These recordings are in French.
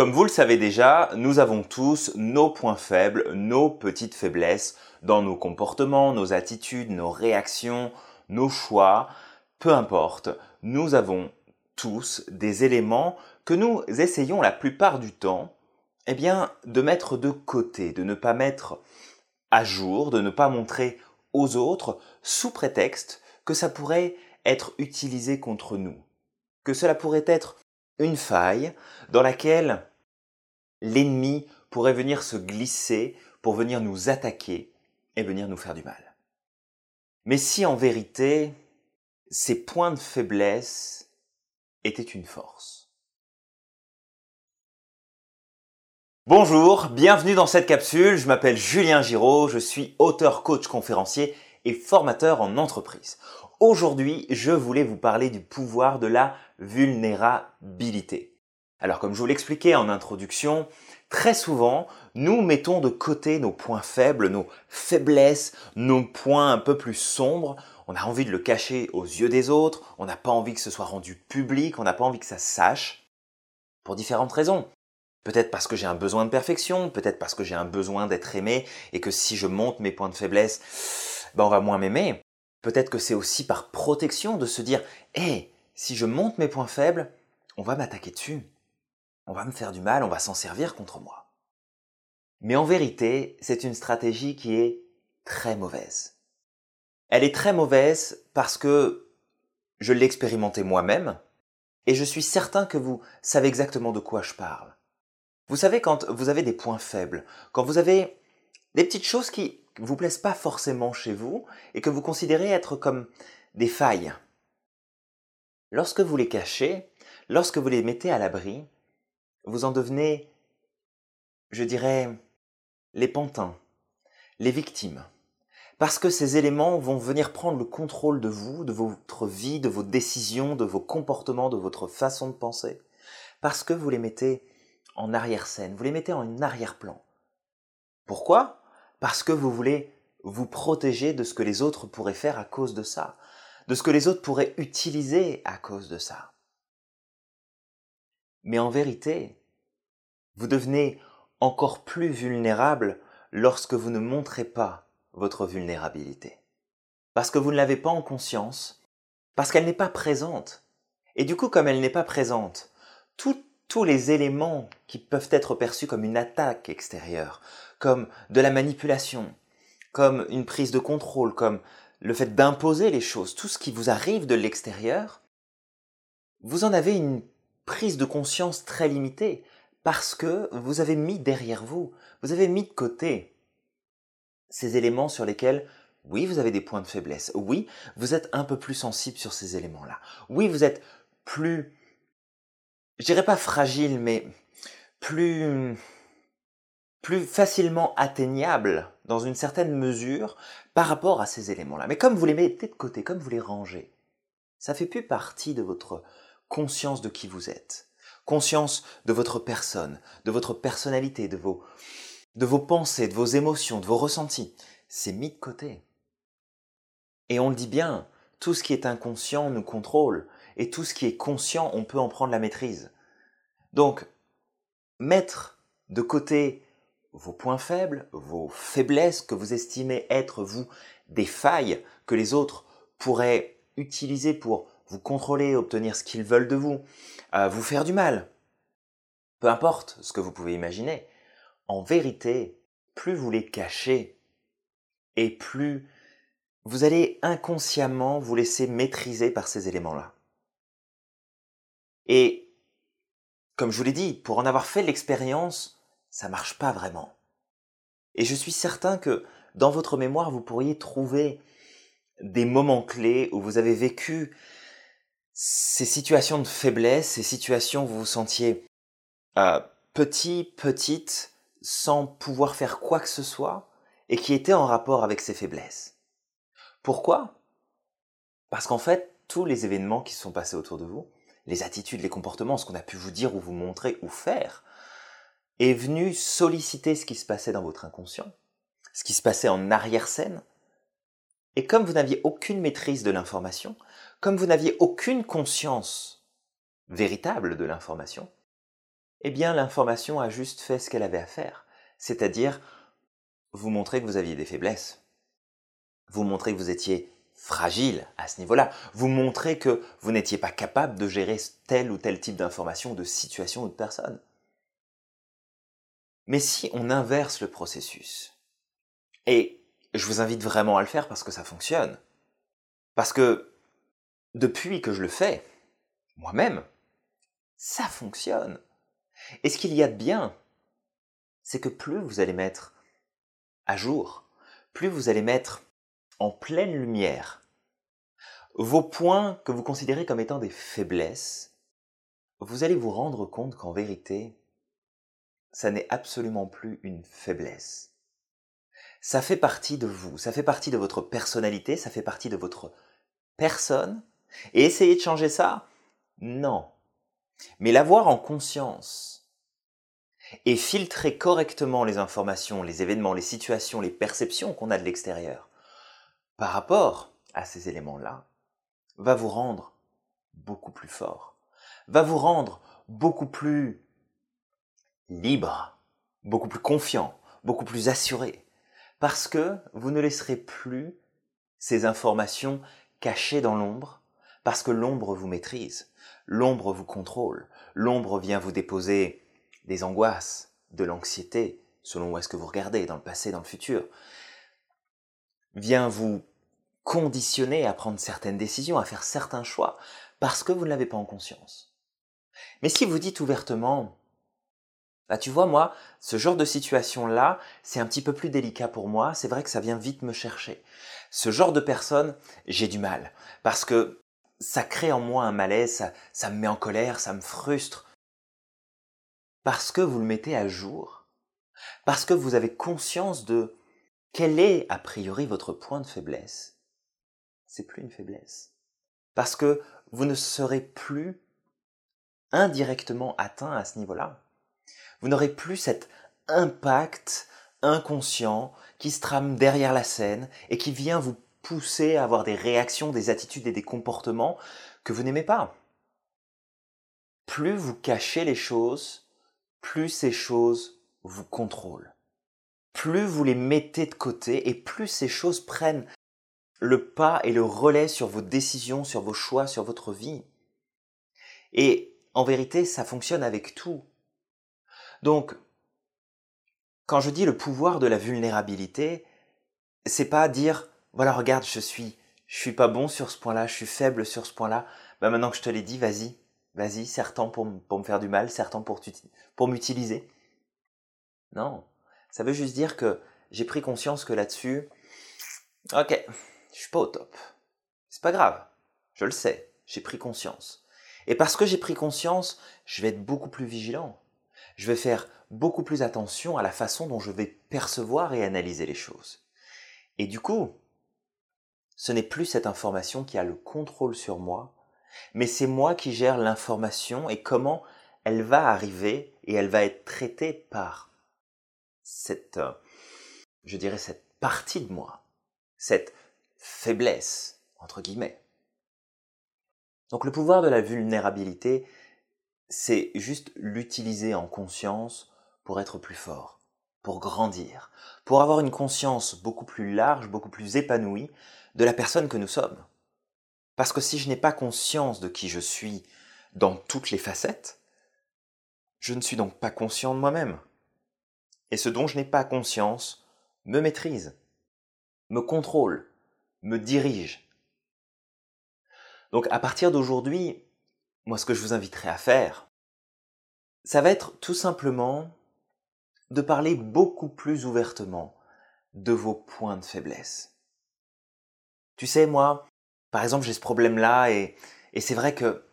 Comme vous le savez déjà, nous avons tous nos points faibles, nos petites faiblesses dans nos comportements, nos attitudes, nos réactions, nos choix, peu importe, nous avons tous des éléments que nous essayons la plupart du temps eh bien, de mettre de côté, de ne pas mettre à jour, de ne pas montrer aux autres sous prétexte que ça pourrait être utilisé contre nous, que cela pourrait être une faille dans laquelle l'ennemi pourrait venir se glisser pour venir nous attaquer et venir nous faire du mal. Mais si en vérité ces points de faiblesse étaient une force. Bonjour, bienvenue dans cette capsule, je m'appelle Julien Giraud, je suis auteur, coach, conférencier et formateur en entreprise. Aujourd'hui, je voulais vous parler du pouvoir de la vulnérabilité. Alors comme je vous l'expliquais en introduction, très souvent, nous mettons de côté nos points faibles, nos faiblesses, nos points un peu plus sombres. On a envie de le cacher aux yeux des autres, on n'a pas envie que ce soit rendu public, on n'a pas envie que ça sache, pour différentes raisons. Peut-être parce que j'ai un besoin de perfection, peut-être parce que j'ai un besoin d'être aimé et que si je monte mes points de faiblesse, ben on va moins m'aimer. Peut-être que c'est aussi par protection de se dire, hé, si je monte mes points faibles, on va m'attaquer dessus on va me faire du mal, on va s'en servir contre moi. Mais en vérité, c'est une stratégie qui est très mauvaise. Elle est très mauvaise parce que je l'ai expérimenté moi-même et je suis certain que vous savez exactement de quoi je parle. Vous savez quand vous avez des points faibles, quand vous avez des petites choses qui ne vous plaisent pas forcément chez vous et que vous considérez être comme des failles. Lorsque vous les cachez, lorsque vous les mettez à l'abri, vous en devenez, je dirais, les pantins, les victimes. Parce que ces éléments vont venir prendre le contrôle de vous, de votre vie, de vos décisions, de vos comportements, de votre façon de penser. Parce que vous les mettez en arrière-scène, vous les mettez en arrière-plan. Pourquoi? Parce que vous voulez vous protéger de ce que les autres pourraient faire à cause de ça, de ce que les autres pourraient utiliser à cause de ça. Mais en vérité, vous devenez encore plus vulnérable lorsque vous ne montrez pas votre vulnérabilité. Parce que vous ne l'avez pas en conscience, parce qu'elle n'est pas présente. Et du coup, comme elle n'est pas présente, tous les éléments qui peuvent être perçus comme une attaque extérieure, comme de la manipulation, comme une prise de contrôle, comme le fait d'imposer les choses, tout ce qui vous arrive de l'extérieur, vous en avez une prise de conscience très limitée parce que vous avez mis derrière vous, vous avez mis de côté ces éléments sur lesquels, oui, vous avez des points de faiblesse, oui, vous êtes un peu plus sensible sur ces éléments-là, oui, vous êtes plus, je dirais pas fragile, mais plus, plus facilement atteignable dans une certaine mesure par rapport à ces éléments-là. Mais comme vous les mettez de côté, comme vous les rangez, ça fait plus partie de votre conscience de qui vous êtes, conscience de votre personne, de votre personnalité, de vos, de vos pensées, de vos émotions, de vos ressentis. C'est mis de côté. Et on le dit bien, tout ce qui est inconscient nous contrôle, et tout ce qui est conscient, on peut en prendre la maîtrise. Donc, mettre de côté vos points faibles, vos faiblesses que vous estimez être, vous, des failles que les autres pourraient utiliser pour vous contrôler, obtenir ce qu'ils veulent de vous, vous faire du mal. Peu importe ce que vous pouvez imaginer, en vérité, plus vous les cachez, et plus vous allez inconsciemment vous laisser maîtriser par ces éléments-là. Et, comme je vous l'ai dit, pour en avoir fait l'expérience, ça marche pas vraiment. Et je suis certain que dans votre mémoire, vous pourriez trouver des moments clés où vous avez vécu ces situations de faiblesse, ces situations où vous vous sentiez euh, petit, petite, sans pouvoir faire quoi que ce soit, et qui étaient en rapport avec ces faiblesses. Pourquoi? Parce qu'en fait, tous les événements qui se sont passés autour de vous, les attitudes, les comportements, ce qu'on a pu vous dire ou vous montrer ou faire, est venu solliciter ce qui se passait dans votre inconscient, ce qui se passait en arrière-scène, et comme vous n'aviez aucune maîtrise de l'information, comme vous n'aviez aucune conscience véritable de l'information, eh bien l'information a juste fait ce qu'elle avait à faire, c'est-à-dire vous montrer que vous aviez des faiblesses, vous montrer que vous étiez fragile à ce niveau-là, vous montrer que vous n'étiez pas capable de gérer tel ou tel type d'information, de situation ou de personne. Mais si on inverse le processus, et je vous invite vraiment à le faire parce que ça fonctionne, parce que depuis que je le fais, moi-même, ça fonctionne. Et ce qu'il y a de bien, c'est que plus vous allez mettre à jour, plus vous allez mettre en pleine lumière vos points que vous considérez comme étant des faiblesses, vous allez vous rendre compte qu'en vérité, ça n'est absolument plus une faiblesse. Ça fait partie de vous, ça fait partie de votre personnalité, ça fait partie de votre personne. Et essayer de changer ça Non. Mais l'avoir en conscience et filtrer correctement les informations, les événements, les situations, les perceptions qu'on a de l'extérieur par rapport à ces éléments-là va vous rendre beaucoup plus fort, va vous rendre beaucoup plus libre, beaucoup plus confiant, beaucoup plus assuré, parce que vous ne laisserez plus ces informations cachées dans l'ombre, parce que l'ombre vous maîtrise, l'ombre vous contrôle, l'ombre vient vous déposer des angoisses, de l'anxiété, selon où est-ce que vous regardez, dans le passé, dans le futur, vient vous conditionner à prendre certaines décisions, à faire certains choix, parce que vous ne l'avez pas en conscience. Mais si vous dites ouvertement, bah tu vois, moi, ce genre de situation-là, c'est un petit peu plus délicat pour moi, c'est vrai que ça vient vite me chercher. Ce genre de personne, j'ai du mal, parce que ça crée en moi un malaise, ça, me met en colère, ça me frustre. Parce que vous le mettez à jour, parce que vous avez conscience de quel est a priori votre point de faiblesse, c'est plus une faiblesse. Parce que vous ne serez plus indirectement atteint à ce niveau-là. Vous n'aurez plus cet impact inconscient qui se trame derrière la scène et qui vient vous pousser à avoir des réactions, des attitudes et des comportements que vous n'aimez pas. Plus vous cachez les choses, plus ces choses vous contrôlent. Plus vous les mettez de côté et plus ces choses prennent le pas et le relais sur vos décisions, sur vos choix, sur votre vie. Et en vérité, ça fonctionne avec tout. Donc, quand je dis le pouvoir de la vulnérabilité, c'est pas dire voilà regarde je suis je suis pas bon sur ce point-là, je suis faible sur ce point-là. Ben maintenant que je te l'ai dit, vas-y, vas-y, certain pour, pour me faire du mal, certain pour, pour m'utiliser. Non, ça veut juste dire que j'ai pris conscience que là-dessus, ok, je suis pas au top. C'est pas grave, je le sais, j'ai pris conscience. Et parce que j'ai pris conscience, je vais être beaucoup plus vigilant je vais faire beaucoup plus attention à la façon dont je vais percevoir et analyser les choses. Et du coup, ce n'est plus cette information qui a le contrôle sur moi, mais c'est moi qui gère l'information et comment elle va arriver et elle va être traitée par cette, euh, je dirais, cette partie de moi, cette faiblesse, entre guillemets. Donc le pouvoir de la vulnérabilité, c'est juste l'utiliser en conscience pour être plus fort, pour grandir, pour avoir une conscience beaucoup plus large, beaucoup plus épanouie de la personne que nous sommes. Parce que si je n'ai pas conscience de qui je suis dans toutes les facettes, je ne suis donc pas conscient de moi-même. Et ce dont je n'ai pas conscience me maîtrise, me contrôle, me dirige. Donc à partir d'aujourd'hui, moi ce que je vous inviterai à faire, ça va être tout simplement de parler beaucoup plus ouvertement de vos points de faiblesse. Tu sais, moi, par exemple, j'ai ce problème-là et, et c'est vrai que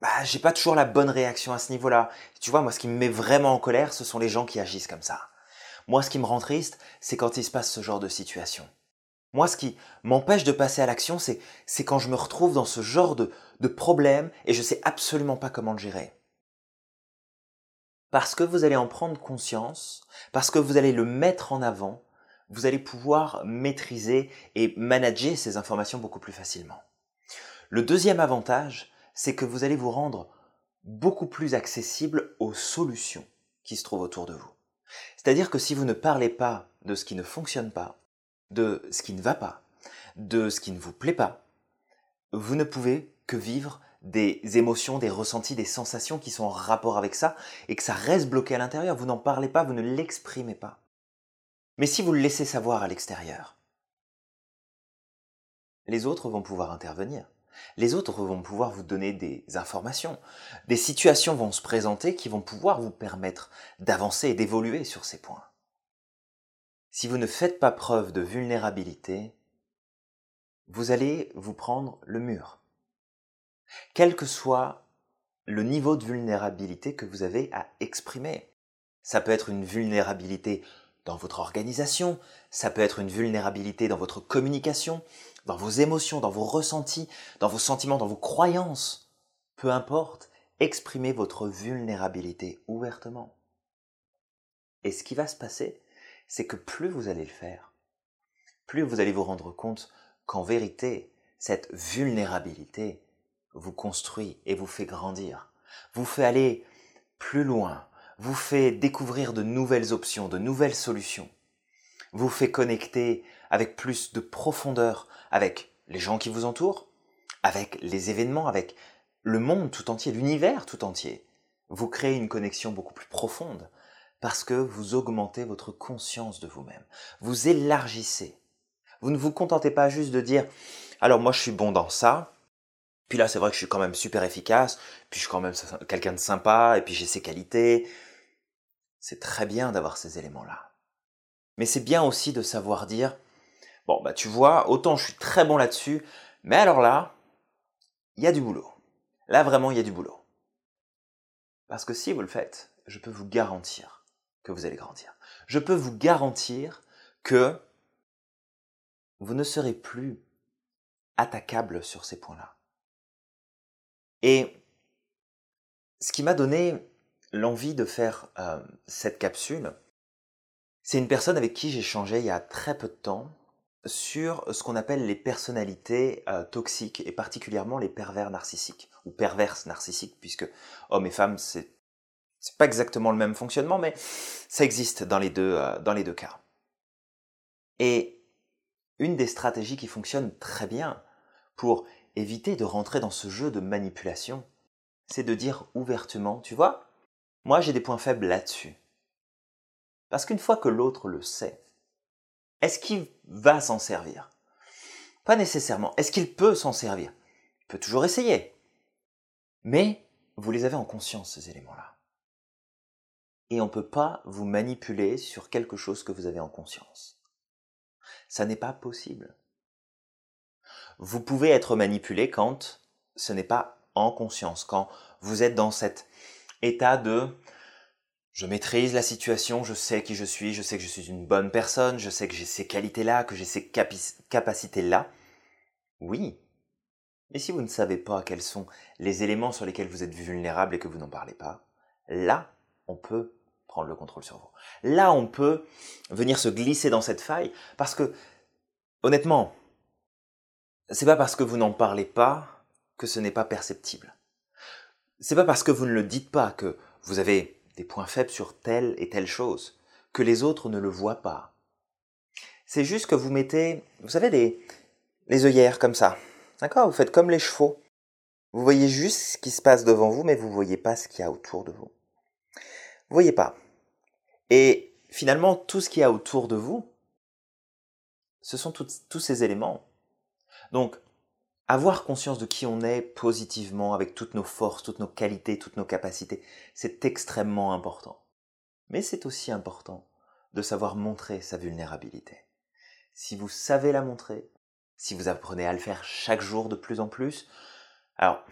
bah, j'ai pas toujours la bonne réaction à ce niveau-là. Tu vois, moi, ce qui me met vraiment en colère, ce sont les gens qui agissent comme ça. Moi, ce qui me rend triste, c'est quand il se passe ce genre de situation. Moi, ce qui m'empêche de passer à l'action, c'est, quand je me retrouve dans ce genre de, de problème et je sais absolument pas comment le gérer. Parce que vous allez en prendre conscience, parce que vous allez le mettre en avant, vous allez pouvoir maîtriser et manager ces informations beaucoup plus facilement. Le deuxième avantage, c'est que vous allez vous rendre beaucoup plus accessible aux solutions qui se trouvent autour de vous. C'est-à-dire que si vous ne parlez pas de ce qui ne fonctionne pas, de ce qui ne va pas, de ce qui ne vous plaît pas, vous ne pouvez que vivre des émotions, des ressentis, des sensations qui sont en rapport avec ça et que ça reste bloqué à l'intérieur. Vous n'en parlez pas, vous ne l'exprimez pas. Mais si vous le laissez savoir à l'extérieur, les autres vont pouvoir intervenir. Les autres vont pouvoir vous donner des informations. Des situations vont se présenter qui vont pouvoir vous permettre d'avancer et d'évoluer sur ces points. Si vous ne faites pas preuve de vulnérabilité, vous allez vous prendre le mur. Quel que soit le niveau de vulnérabilité que vous avez à exprimer. Ça peut être une vulnérabilité dans votre organisation, ça peut être une vulnérabilité dans votre communication, dans vos émotions, dans vos ressentis, dans vos sentiments, dans vos croyances. Peu importe, exprimez votre vulnérabilité ouvertement. Et ce qui va se passer, c'est que plus vous allez le faire, plus vous allez vous rendre compte qu'en vérité, cette vulnérabilité vous construit et vous fait grandir, vous fait aller plus loin, vous fait découvrir de nouvelles options, de nouvelles solutions, vous fait connecter avec plus de profondeur avec les gens qui vous entourent, avec les événements, avec le monde tout entier, l'univers tout entier. Vous créez une connexion beaucoup plus profonde parce que vous augmentez votre conscience de vous-même. Vous élargissez. Vous ne vous contentez pas juste de dire alors moi je suis bon dans ça, puis là c'est vrai que je suis quand même super efficace, puis je suis quand même quelqu'un de sympa, et puis j'ai ces qualités. C'est très bien d'avoir ces éléments-là. Mais c'est bien aussi de savoir dire Bon, bah tu vois, autant je suis très bon là-dessus, mais alors là, il y a du boulot. Là, vraiment, il y a du boulot. Parce que si vous le faites, je peux vous garantir que vous allez grandir. Je peux vous garantir que vous ne serez plus attaquable sur ces points-là. Et ce qui m'a donné l'envie de faire euh, cette capsule, c'est une personne avec qui j'ai changé il y a très peu de temps sur ce qu'on appelle les personnalités euh, toxiques et particulièrement les pervers narcissiques ou perverses narcissiques puisque hommes et femmes c'est c'est pas exactement le même fonctionnement mais ça existe dans les deux euh, dans les deux cas. Et une des stratégies qui fonctionne très bien pour éviter de rentrer dans ce jeu de manipulation, c'est de dire ouvertement, tu vois, moi j'ai des points faibles là-dessus. Parce qu'une fois que l'autre le sait, est-ce qu'il va s'en servir? Pas nécessairement. Est-ce qu'il peut s'en servir? Il peut toujours essayer. Mais vous les avez en conscience, ces éléments-là. Et on ne peut pas vous manipuler sur quelque chose que vous avez en conscience. Ça n'est pas possible. Vous pouvez être manipulé quand ce n'est pas en conscience, quand vous êtes dans cet état de je maîtrise la situation, je sais qui je suis, je sais que je suis une bonne personne, je sais que j'ai ces qualités-là, que j'ai ces capacités-là. Oui. Mais si vous ne savez pas quels sont les éléments sur lesquels vous êtes vulnérable et que vous n'en parlez pas, là, on peut prendre le contrôle sur vous. Là, on peut venir se glisser dans cette faille parce que, honnêtement, c'est pas parce que vous n'en parlez pas que ce n'est pas perceptible. C'est pas parce que vous ne le dites pas que vous avez des points faibles sur telle et telle chose, que les autres ne le voient pas. C'est juste que vous mettez, vous savez, les, les œillères comme ça. D'accord? Vous faites comme les chevaux. Vous voyez juste ce qui se passe devant vous, mais vous ne voyez pas ce qu'il y a autour de vous. Vous voyez pas. Et finalement, tout ce qu'il y a autour de vous, ce sont tous ces éléments. Donc, avoir conscience de qui on est positivement, avec toutes nos forces, toutes nos qualités, toutes nos capacités, c'est extrêmement important. Mais c'est aussi important de savoir montrer sa vulnérabilité. Si vous savez la montrer, si vous apprenez à le faire chaque jour de plus en plus, alors,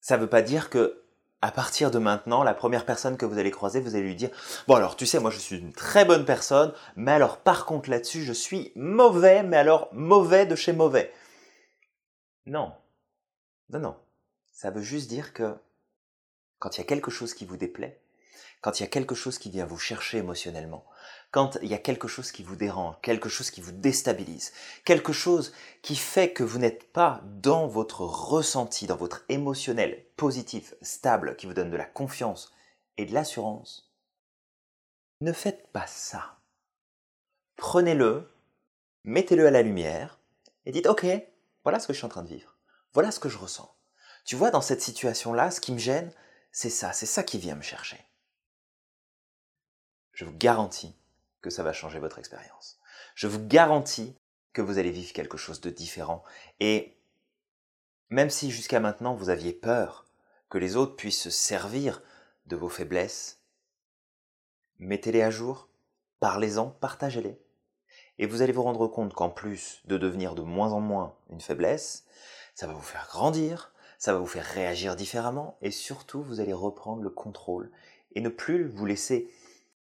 ça ne veut pas dire que à partir de maintenant, la première personne que vous allez croiser, vous allez lui dire Bon, alors tu sais, moi je suis une très bonne personne, mais alors par contre là-dessus, je suis mauvais, mais alors mauvais de chez mauvais. Non. Non, non. Ça veut juste dire que quand il y a quelque chose qui vous déplaît, quand il y a quelque chose qui vient vous chercher émotionnellement, quand il y a quelque chose qui vous dérange, quelque chose qui vous déstabilise, quelque chose qui fait que vous n'êtes pas dans votre ressenti, dans votre émotionnel positif, stable, qui vous donne de la confiance et de l'assurance, ne faites pas ça. Prenez-le, mettez-le à la lumière et dites OK, voilà ce que je suis en train de vivre, voilà ce que je ressens. Tu vois, dans cette situation-là, ce qui me gêne, c'est ça, c'est ça qui vient me chercher. Je vous garantis que ça va changer votre expérience. Je vous garantis que vous allez vivre quelque chose de différent. Et même si jusqu'à maintenant vous aviez peur que les autres puissent se servir de vos faiblesses, mettez-les à jour, parlez-en, partagez-les. Et vous allez vous rendre compte qu'en plus de devenir de moins en moins une faiblesse, ça va vous faire grandir, ça va vous faire réagir différemment, et surtout vous allez reprendre le contrôle et ne plus vous laisser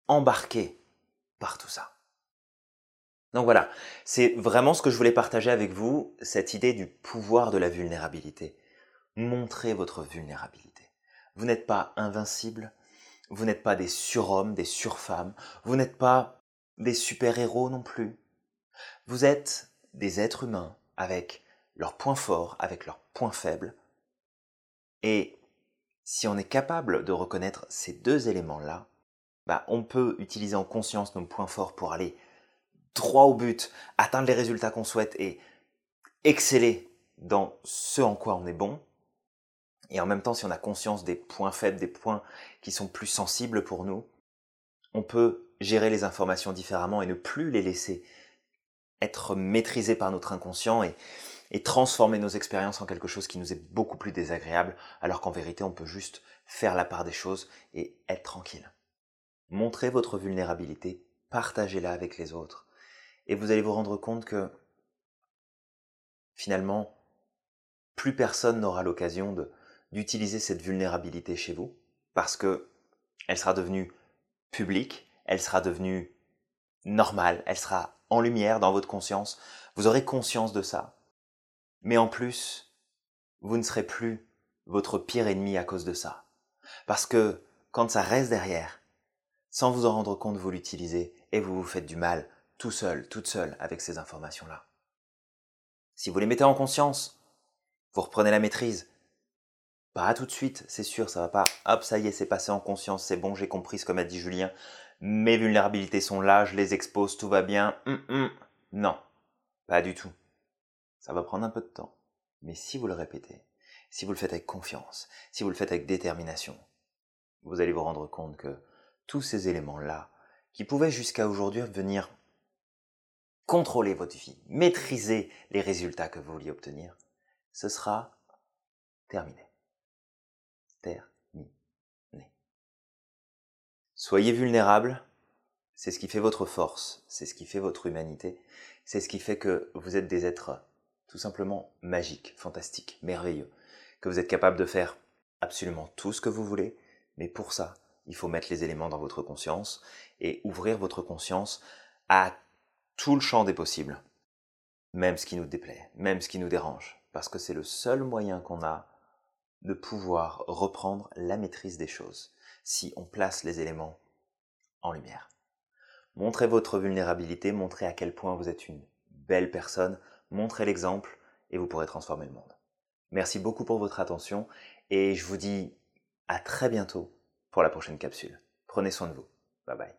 embarquer par tout ça. Donc voilà, c'est vraiment ce que je voulais partager avec vous, cette idée du pouvoir de la vulnérabilité. Montrez votre vulnérabilité. Vous n'êtes pas invincible, vous n'êtes pas des surhommes, des surfemmes, vous n'êtes pas des super-héros non plus. Vous êtes des êtres humains avec leurs points forts, avec leurs points faibles. Et si on est capable de reconnaître ces deux éléments-là, bah, on peut utiliser en conscience nos points forts pour aller droit au but, atteindre les résultats qu'on souhaite et exceller dans ce en quoi on est bon. Et en même temps, si on a conscience des points faibles, des points qui sont plus sensibles pour nous, on peut gérer les informations différemment et ne plus les laisser être maîtrisés par notre inconscient et, et transformer nos expériences en quelque chose qui nous est beaucoup plus désagréable, alors qu'en vérité, on peut juste faire la part des choses et être tranquille. Montrez votre vulnérabilité, partagez-la avec les autres. Et vous allez vous rendre compte que finalement, plus personne n'aura l'occasion d'utiliser cette vulnérabilité chez vous parce que elle sera devenue publique, elle sera devenue normale, elle sera en lumière dans votre conscience. Vous aurez conscience de ça. Mais en plus, vous ne serez plus votre pire ennemi à cause de ça. Parce que quand ça reste derrière, sans vous en rendre compte, vous l'utilisez et vous vous faites du mal tout seul, toute seule avec ces informations-là. Si vous les mettez en conscience, vous reprenez la maîtrise. Pas tout de suite, c'est sûr, ça va pas. Hop, ça y est, c'est passé en conscience, c'est bon, j'ai compris ce que m'a dit Julien. Mes vulnérabilités sont là, je les expose, tout va bien. Hum. Non, pas du tout. Ça va prendre un peu de temps. Mais si vous le répétez, si vous le faites avec confiance, si vous le faites avec détermination, vous allez vous rendre compte que tous ces éléments-là, qui pouvaient jusqu'à aujourd'hui venir contrôler votre vie, maîtriser les résultats que vous vouliez obtenir, ce sera terminé. Terminé. Soyez vulnérable, c'est ce qui fait votre force, c'est ce qui fait votre humanité, c'est ce qui fait que vous êtes des êtres tout simplement magiques, fantastiques, merveilleux, que vous êtes capable de faire absolument tout ce que vous voulez, mais pour ça, il faut mettre les éléments dans votre conscience et ouvrir votre conscience à tout le champ des possibles, même ce qui nous déplaît, même ce qui nous dérange, parce que c'est le seul moyen qu'on a de pouvoir reprendre la maîtrise des choses, si on place les éléments en lumière. Montrez votre vulnérabilité, montrez à quel point vous êtes une belle personne, montrez l'exemple et vous pourrez transformer le monde. Merci beaucoup pour votre attention et je vous dis à très bientôt pour la prochaine capsule. Prenez soin de vous. Bye bye.